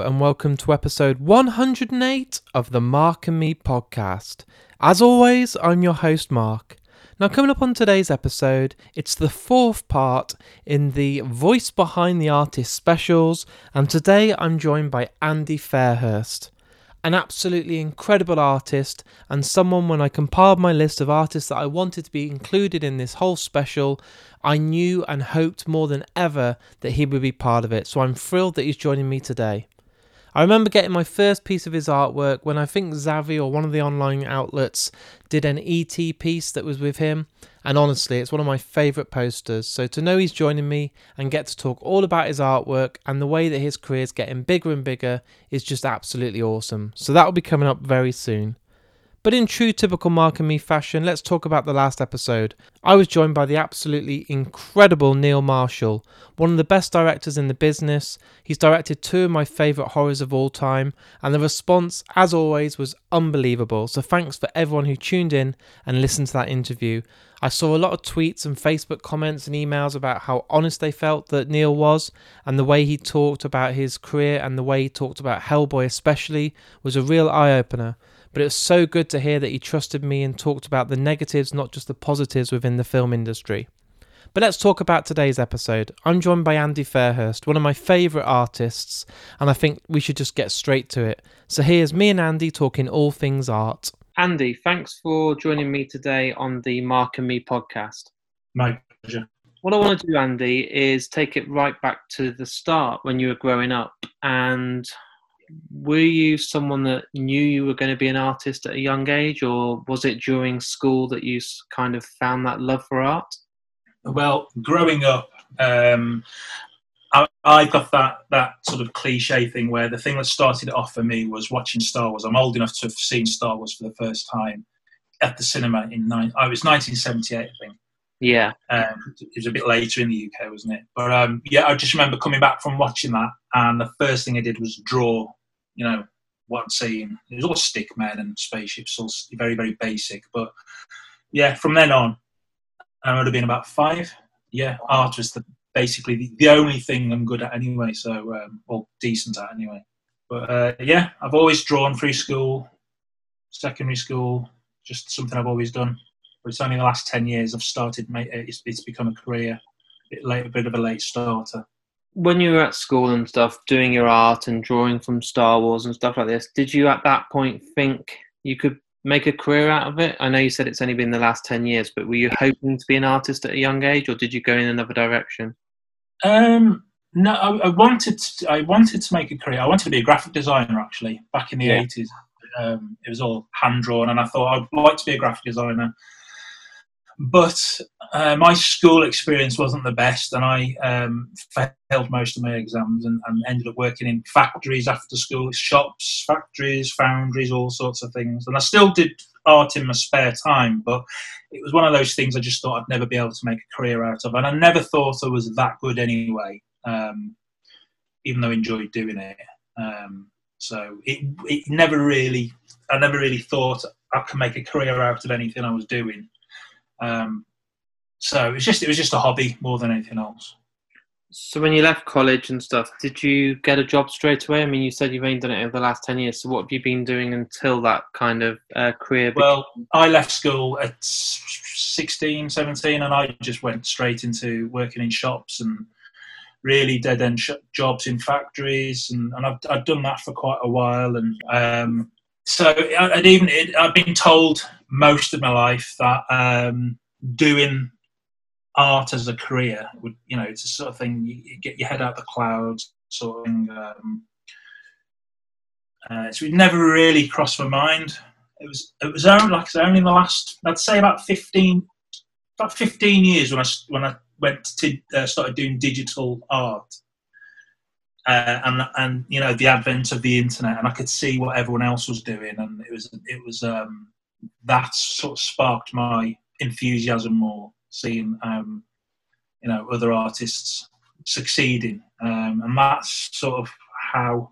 And welcome to episode 108 of the Mark and Me podcast. As always, I'm your host, Mark. Now, coming up on today's episode, it's the fourth part in the Voice Behind the Artist specials, and today I'm joined by Andy Fairhurst an absolutely incredible artist and someone when I compiled my list of artists that I wanted to be included in this whole special, I knew and hoped more than ever that he would be part of it. So I'm thrilled that he's joining me today. I remember getting my first piece of his artwork when I think Zavvi or one of the online outlets did an ET piece that was with him, and honestly, it's one of my favourite posters. So to know he's joining me and get to talk all about his artwork and the way that his career is getting bigger and bigger is just absolutely awesome. So that will be coming up very soon. But in true typical Mark and me fashion, let's talk about the last episode. I was joined by the absolutely incredible Neil Marshall, one of the best directors in the business. He's directed two of my favourite horrors of all time, and the response, as always, was unbelievable. So thanks for everyone who tuned in and listened to that interview. I saw a lot of tweets and Facebook comments and emails about how honest they felt that Neil was, and the way he talked about his career and the way he talked about Hellboy, especially, was a real eye opener but it was so good to hear that he trusted me and talked about the negatives, not just the positives within the film industry. But let's talk about today's episode. I'm joined by Andy Fairhurst, one of my favourite artists, and I think we should just get straight to it. So here's me and Andy talking all things art. Andy, thanks for joining me today on the Mark and Me podcast. My pleasure. What I want to do, Andy, is take it right back to the start when you were growing up and were you someone that knew you were going to be an artist at a young age, or was it during school that you kind of found that love for art? Well, growing up, um, I, I, got that that sort of cliche thing where the thing that started it off for me was watching Star Wars. I'm old enough to have seen Star Wars for the first time at the cinema in nine. I was 1978, I think. Yeah. Um, it was a bit later in the UK, wasn't it? But um, yeah, I just remember coming back from watching that, and the first thing I did was draw, you know, what I'm seeing. It was all stick men and spaceships, all very, very basic. But yeah, from then on, I would have been about five. Yeah, art was the, basically the, the only thing I'm good at anyway, so, um, or decent at anyway. But uh, yeah, I've always drawn through school, secondary school, just something I've always done but it's only the last 10 years I've started, it's, it's become a career, a bit, late, a bit of a late starter. When you were at school and stuff, doing your art and drawing from Star Wars and stuff like this, did you at that point think you could make a career out of it? I know you said it's only been the last 10 years, but were you hoping to be an artist at a young age or did you go in another direction? Um, no, I, I wanted to, I wanted to make a career. I wanted to be a graphic designer actually back in the yeah. 80s. Um, it was all hand drawn, and I thought I'd like to be a graphic designer but uh, my school experience wasn't the best, and I um, failed most of my exams and, and, ended up working in factories after school, shops, factories, foundries, all sorts of things. And I still did art in my spare time, but it was one of those things I just thought I'd never be able to make a career out of. And I never thought I was that good anyway, um, even though I enjoyed doing it. Um, so it, it never really, I never really thought I could make a career out of anything I was doing. Um, so it was just it was just a hobby more than anything else. So when you left college and stuff, did you get a job straight away? I mean, you said you've only done it over the last ten years. So what have you been doing until that kind of uh, career? Well, I left school at 16, 17, and I just went straight into working in shops and really dead end sh- jobs in factories, and, and I've, I've done that for quite a while. And um, so I'd even I've been told most of my life that um, doing art as a career would you know it's a sort of thing you, get your head out the clouds sort of thing. Um, uh, so it never really crossed my mind. It was it was only like only in the last I'd say about fifteen about fifteen years when I when I went to uh, started doing digital art uh, and and you know the advent of the internet, and I could see what everyone else was doing, and it was it was um, that sort of sparked my enthusiasm more, seeing um, you know other artists succeeding, um, and that's sort of how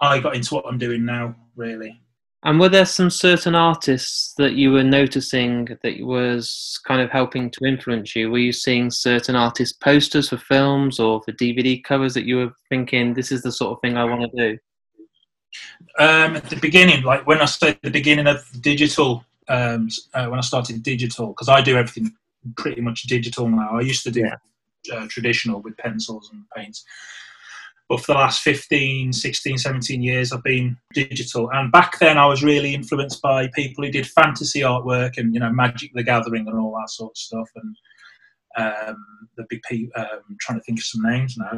I got into what I'm doing now, really. And were there some certain artists that you were noticing that was kind of helping to influence you? Were you seeing certain artist posters for films or for DVD covers that you were thinking, this is the sort of thing I want to do? Um, at the beginning, like when I started the beginning of digital, um, uh, when I started digital, because I do everything pretty much digital now. I used to do uh, traditional with pencils and paints. But for the last 15, 16, 17 years, I've been digital. And back then, I was really influenced by people who did fantasy artwork and, you know, Magic the Gathering and all that sort of stuff. And um, the big people, um, trying to think of some names now.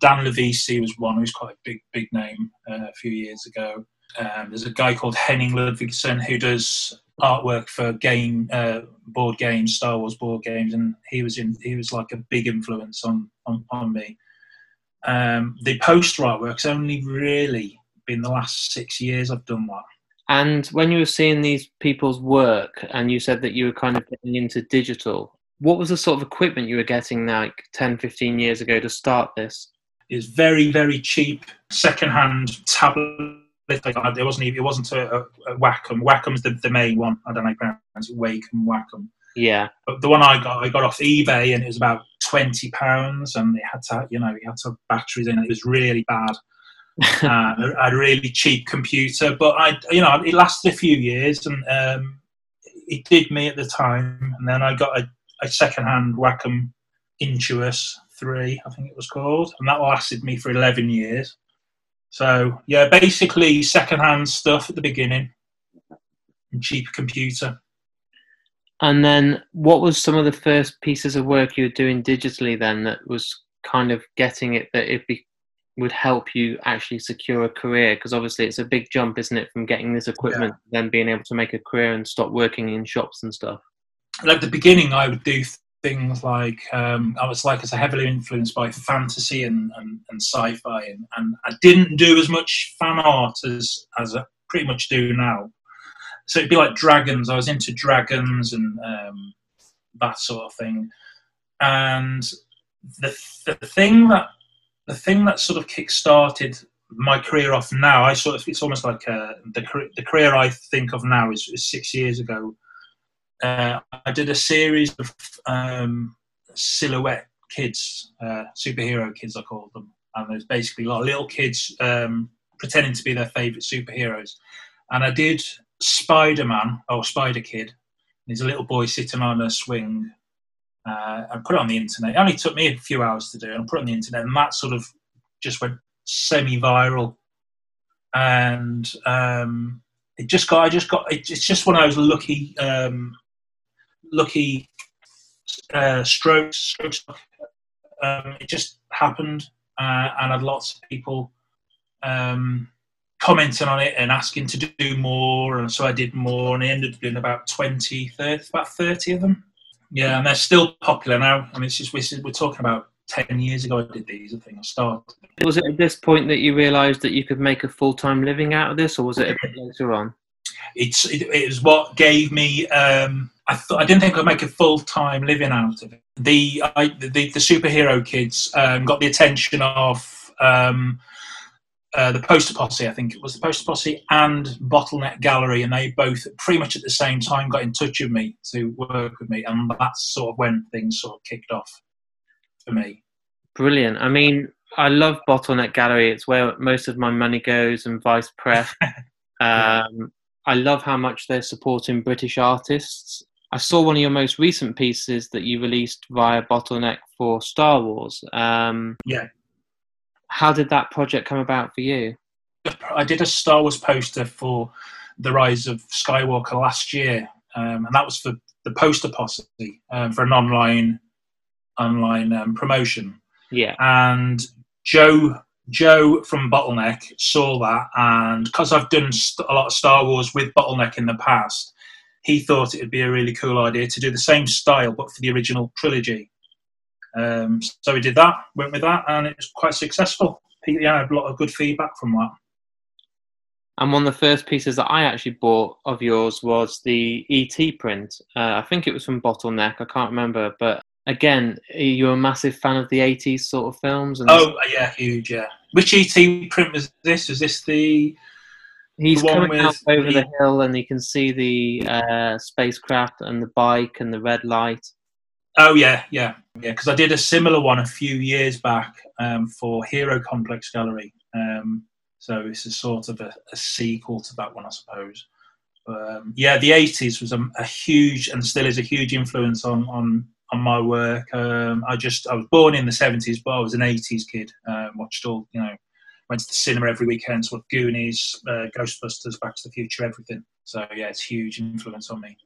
Dan LuVisi was one who's quite a big, big name uh, a few years ago. Um, there's a guy called Henning Ludvigsen who does artwork for game uh, board games, Star Wars board games, and he was in. He was like a big influence on on, on me. Um, the poster artwork's only really been the last six years I've done that. And when you were seeing these people's work, and you said that you were kind of getting into digital, what was the sort of equipment you were getting like 10, 15 years ago to start this? It's very, very cheap second-hand tablet. It wasn't even, it wasn't a, a, a Wacom. Wacom's the, the main one. I don't know pronounce it. Wacom, Wacom. Yeah. But the one I got, I got off eBay, and it was about twenty pounds, and it had to, you know, it had to have batteries in it. It was really bad. uh, a really cheap computer, but I, you know, it lasted a few years, and um, it did me at the time. And then I got a, a second-hand Wacom Intuos three, I think it was called, and that lasted me for eleven years. So yeah, basically second-hand stuff at the beginning, and cheap computer. And then, what was some of the first pieces of work you were doing digitally then that was kind of getting it that it be, would help you actually secure a career? Because obviously, it's a big jump, isn't it, from getting this equipment, yeah. then being able to make a career and stop working in shops and stuff. Like the beginning, I would do things like um, I was like as heavily influenced by fantasy and, and, and sci-fi, and, and I didn't do as much fan art as as I pretty much do now so it'd be like dragons. I was into dragons and um, that sort of thing. And the the thing that the thing that sort of kick-started my career off now, I sort of it's almost like uh, the the career I think of now is, is six years ago. Uh, I did a series of um, silhouette kids, uh, superhero kids, I called them, and there's basically like little kids um, pretending to be their favourite superheroes. And I did Spider Man or Spider Kid. He's a little boy sitting on a swing. Uh, and put it on the internet. It only took me a few hours to do. And put it on the internet, and that sort of just went semi-viral. And um, it just got. I just got. It, it's just one of those lucky, um, lucky uh, strokes. strokes. Um, it just happened, uh, and I had lots of people um, commenting on it and asking to do more, and so I did more, and I ended up doing about 20, 30, about 30 of them. Yeah, and they're still popular now. I mean, it's just we're, talking about 10 years ago I did these, I think I started. Was it at this point that you realised that you could make a full-time living out of this, or was it a bit later on? It's, it, it was what gave me, um, I, th- I didn't think I'd make a full-time living out of it. The, I, the, the superhero kids um, got the attention of um, uh, the Poster Posse, I think it was the Poster Posse and Bottleneck Gallery, and they both pretty much at the same time got in touch with me to work with me, and that's sort of when things sort of kicked off for me. Brilliant. I mean, I love Bottleneck Gallery. It's where most of my money goes, and Vice Press. um, I love how much they're supporting British artists. I saw one of your most recent pieces that you released via Bottleneck for Star Wars. Um, yeah how did that project come about for you? I did a Star Wars poster for the Rise of Skywalker last year, um, and that was for the Poster Posse um, for an online online um, promotion. Yeah, and Joe Joe from Bottleneck saw that, and because I've done a lot of Star Wars with Bottleneck in the past, he thought it would be a really cool idea to do the same style but for the original trilogy. Um, so we did that, went with that, and it was quite successful. Yeah, I had a lot of good feedback from that. And one of the first pieces that I actually bought of yours was the ET print. Uh, I think it was from Bottleneck. I can't remember, but again, you're a massive fan of the 80s sort of films. oh yeah, huge. Yeah. Which ET print was this? Was this the He's The coming out with over the- the hill, and you can see the uh, spacecraft and the bike and the red light. Oh yeah, yeah, yeah. Because I did a similar one a few years back um, for Hero Complex Gallery. Um, so it's a sort of a, a sequel to that one, I suppose. Um, yeah, the '80s was a, a huge and still is a huge influence on on on my work. Um, I just I was born in the '70s, but I was an '80s kid. Um, watched all you know, went to the cinema every weekend. So Goonies, uh, Ghostbusters, Back to the Future, everything. So yeah, it's huge influence on me.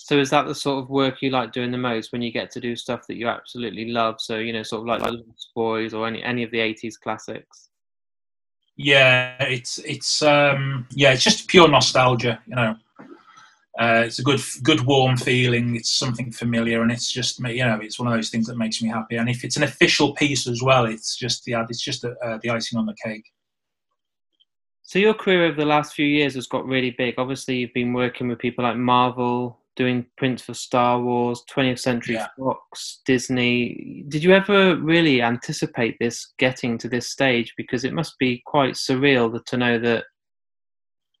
So is that the sort of work you like doing the most when you get to do stuff that you absolutely love? So you know, sort of like the Lost Boys or any any of the '80s classics. Yeah, it's it's um yeah, it's just pure nostalgia, you know. Uh, it's a good good warm feeling. It's something familiar, and it's just me. you know it's one of those things that makes me happy. And if it's an official piece as well, it's just the it's just the, uh, the icing on the cake. So your career over the last few years has got really big. Obviously, you've been working with people like Marvel, doing prints for Star Wars, 20th Century Yeah. Fox, Disney. Did you ever really anticipate this getting to this stage? Because it must be quite surreal to know that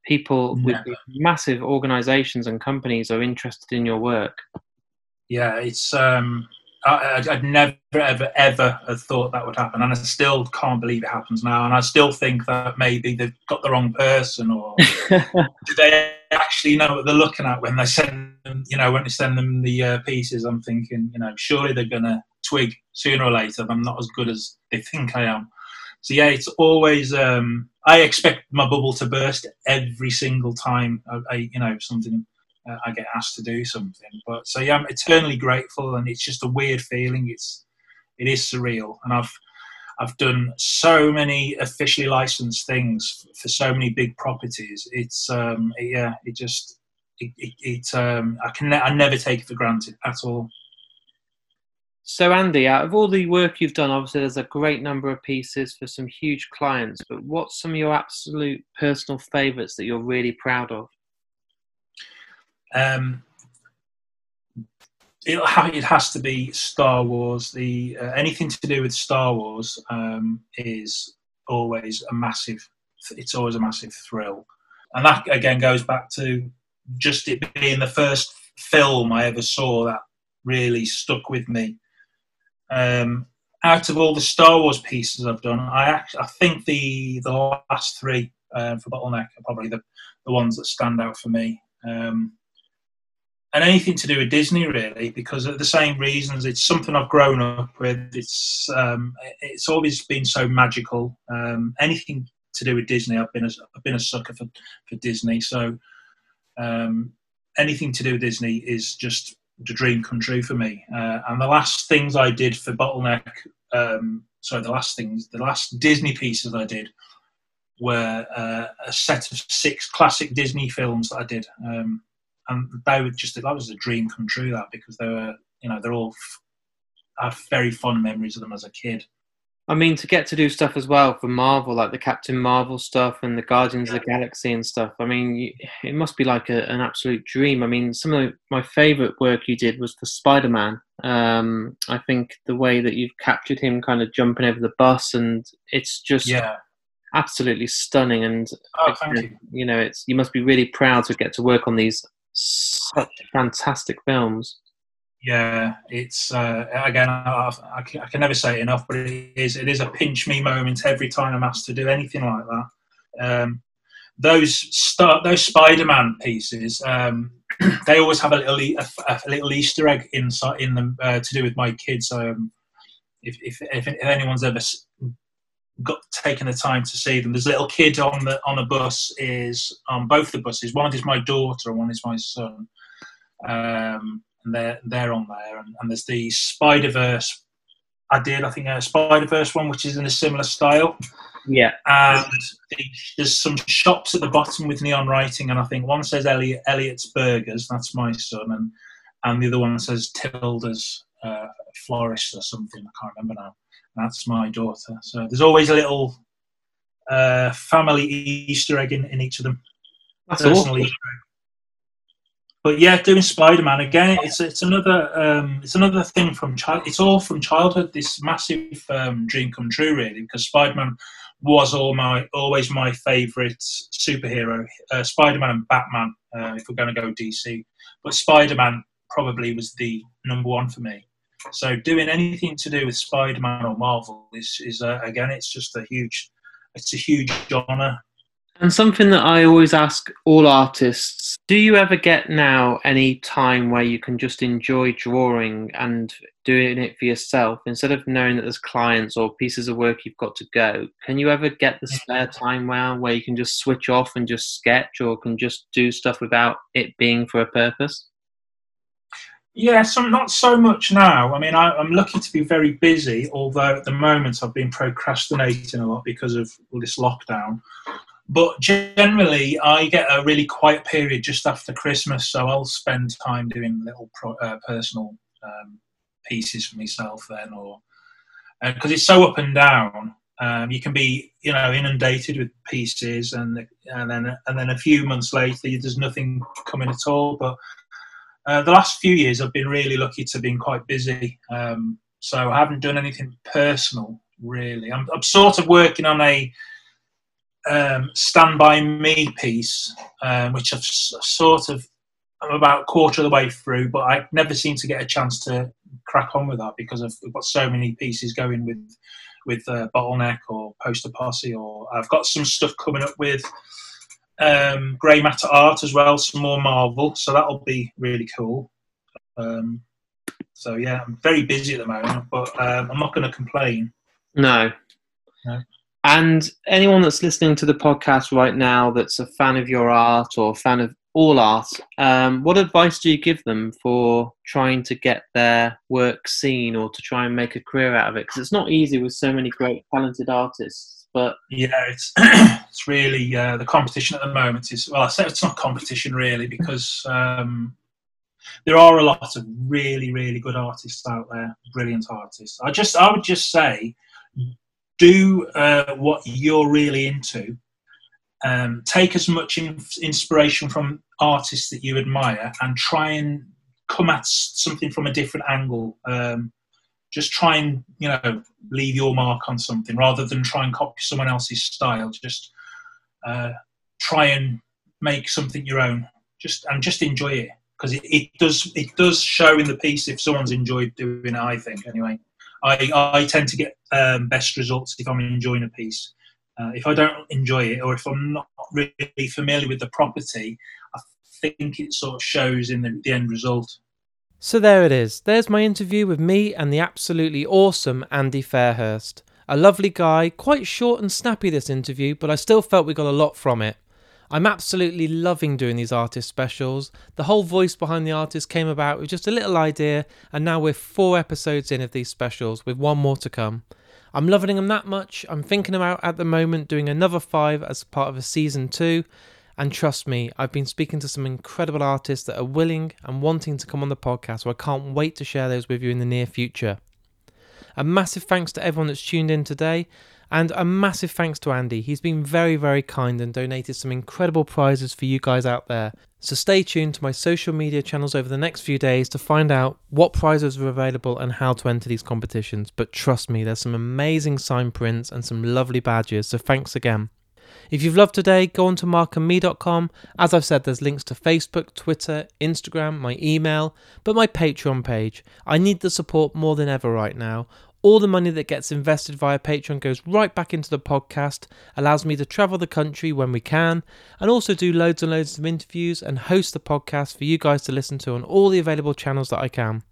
people with Never. these massive organizations and companies are interested in your work. Yeah, it's um I, I'd never ever ever have thought that would happen, and I still can't believe it happens now. And I still think that maybe they've got the wrong person, or do they actually know what they're looking at when they send them, you know, when they send them the uh, pieces? I'm thinking, you know, surely they're going to twig sooner or later I'm not as good as they think I am. So yeah, it's always. Um, I expect my bubble to burst every single time. I, I you know, something uh, I get asked to do something. But so yeah, I'm eternally grateful, and it's just a weird feeling. It's it is surreal, and I've I've done so many officially licensed things for so many big properties. It's um, yeah, it just it, it, it um, I can ne- I never take it for granted at all. So, Andy, out of all the work you've done, obviously there's a great number of pieces for some huge clients, but what's some of your absolute personal favourites that you're really proud of? Um, it, it has to be Star Wars. The uh, anything to do with Star Wars um, is always a massive. It's always a massive thrill, and that again goes back to just it being the first film I ever saw that really stuck with me. Um, out of all the Star Wars pieces I've done, I actually I think the the last three uh, for Bottleneck are probably the the ones that stand out for me. Um, and anything to do with Disney, really, because of the same reasons. It's something I've grown up with. It's um, it's always been so magical. Um, anything to do with Disney, I've been a, I've been a sucker for, for Disney. So um, anything to do with Disney is just the dream come true for me. Uh, and the last things I did for Bottleneck, um, sorry, the last things, the last Disney pieces I did were uh, a set of six classic Disney films that I did. Um, and they were just that was a dream come true that because they were you know they're all I have very fond memories of them as a kid I mean, to get to do stuff as well for Marvel, like the Captain Marvel stuff and the Guardians of the Galaxy and stuff. I mean, you, it must be like a, an absolute dream. I mean, some of my favourite work you did was for Spider Man. Um, I think the way that you've captured him kind of jumping over the bus, and it's just yeah absolutely stunning. And oh thank you you know, it's you must be really proud to get to work on these such fantastic films. yeah it's uh, again I, I, can, never say it enough but it is it is a pinch me moment every time I'm asked to do anything like that um, those start those Spider-Man pieces um, they always have a little a, a little Easter egg inside in them uh, to do with my kids um, if, if, if, anyone's ever got taken the time to see them. There's a little kid on the on a bus is on both the buses. One is my daughter and one is my son. Um, and they're they're on there. And, and there's the Spider Verse. I did I think a Spider Verse one which is in a similar style. Yeah, And the, there's some shops at the bottom with neon writing, and I think one says Elliot, Elliot's Burgers, that's my son, and and the other one says Tilda's uh, Florist or something. I can't remember now. That's my daughter. So there's always a little uh, family Easter egg in, in each of them. that's personal awesome. But yeah, doing Spider Man again. It's it's another um, it's another thing from child. It's all from childhood. This massive um, dream come true, really, because Spider Man was all my always my favourite superhero, uh, Spider-Man and Batman. Uh, if we're going to go DC, but Spider-Man probably was the number one for me. So doing anything to do with Spider-Man or Marvel is, is uh, again, it's just a huge, it's a huge honour. And something that I always ask all artists: Do you ever get now any time where you can just enjoy drawing and doing it for yourself instead of knowing that there's clients or pieces of work you've got to go? Can you ever get the spare time where where you can just switch off and just sketch, or can just do stuff without it being for a purpose? Yeah, some not so much now. I mean, I, am lucky to be very busy, although at the moment I've been procrastinating a lot because of this lockdown. But generally, I get a really quiet period just after Christmas, so I'll spend time doing little pro, uh, personal um, pieces for myself then, or because uh, it's so up and down. Um, you can be, you know, inundated with pieces, and and then and then a few months later, there's nothing coming at all. But uh, the last few years, I've been really lucky to have been quite busy. Um, so I haven't done anything personal really. I'm, I'm sort of working on a um, Stand By Me piece, um, which I've sort of, I'm about a quarter of the way through, but I never seem to get a chance to crack on with that because I've, got so many pieces going with with uh, Bottleneck or Poster Posse, or I've got some stuff coming up with um, Grey Matter Art as well, some more Marvel, so that'll be really cool. Um, so yeah, I'm very busy at the moment, but um, I'm not going to complain. No. No. And anyone that's listening to the podcast right now that's a fan of your art or a fan of all art, um, what advice do you give them for trying to get their work seen or to try and make a career out of it? Because it's not easy with so many great, talented artists. But yeah, it's it's really uh, the competition at the moment is well, I say it's not competition really because um, there are a lot of really really good artists out there, brilliant artists. I just I would just say do uh, what you're really into. Um, take as much in, inspiration from artists that you admire and try and come at something from a different angle. Um, just try and you know leave your mark on something rather than try and copy someone else's style. Just uh, try and make something your own. Just and just enjoy it because it, it does it does show in the piece if someone's enjoyed doing it. I think anyway. I, I tend to get um, best results if I'm enjoying a piece. Uh, if I don't enjoy it or if I'm not really familiar with the property, I think it sort of shows in the, the end result. So there it is. There's my interview with me and the absolutely awesome Andy Fairhurst. A lovely guy, quite short and snappy this interview, but I still felt we got a lot from it. I'm absolutely loving doing these artist specials. The whole voice behind the artist came about with just a little idea, and now we're four episodes in of these specials, with one more to come. I'm loving them that much. I'm thinking about at the moment doing another five as part of a season two, and trust me, I've been speaking to some incredible artists that are willing and wanting to come on the podcast, so I can't wait to share those with you in the near future. A massive thanks to everyone that's tuned in today, and a massive thanks to Andy. He's been very, very kind and donated some incredible prizes for you guys out there. So stay tuned to my social media channels over the next few days to find out what prizes are available and how to enter these competitions. But trust me, there's some amazing sign prints and some lovely badges, so thanks again. If you've loved today, go on to markandme.com. As I've said, there's links to Facebook, Twitter, Instagram, my email, but my Patreon page. I need the support more than ever right now. All the money that gets invested via Patreon goes right back into the podcast, allows me to travel the country when we can, and also do loads and loads of interviews and host the podcast for you guys to listen to on all the available channels that I can.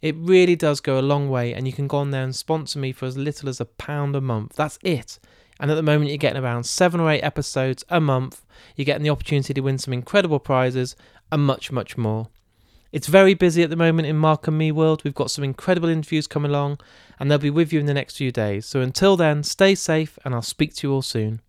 It really does go a long way, and you can go on there and sponsor me for as little as a pound a month. That's it. And at the moment, you're getting around seven or eight episodes a month. You're getting the opportunity to win some incredible prizes and much, much more. It's very busy at the moment in Mark and Me world. We've got some incredible interviews coming along, and they'll be with you in the next few days. So until then, stay safe, and I'll speak to you all soon.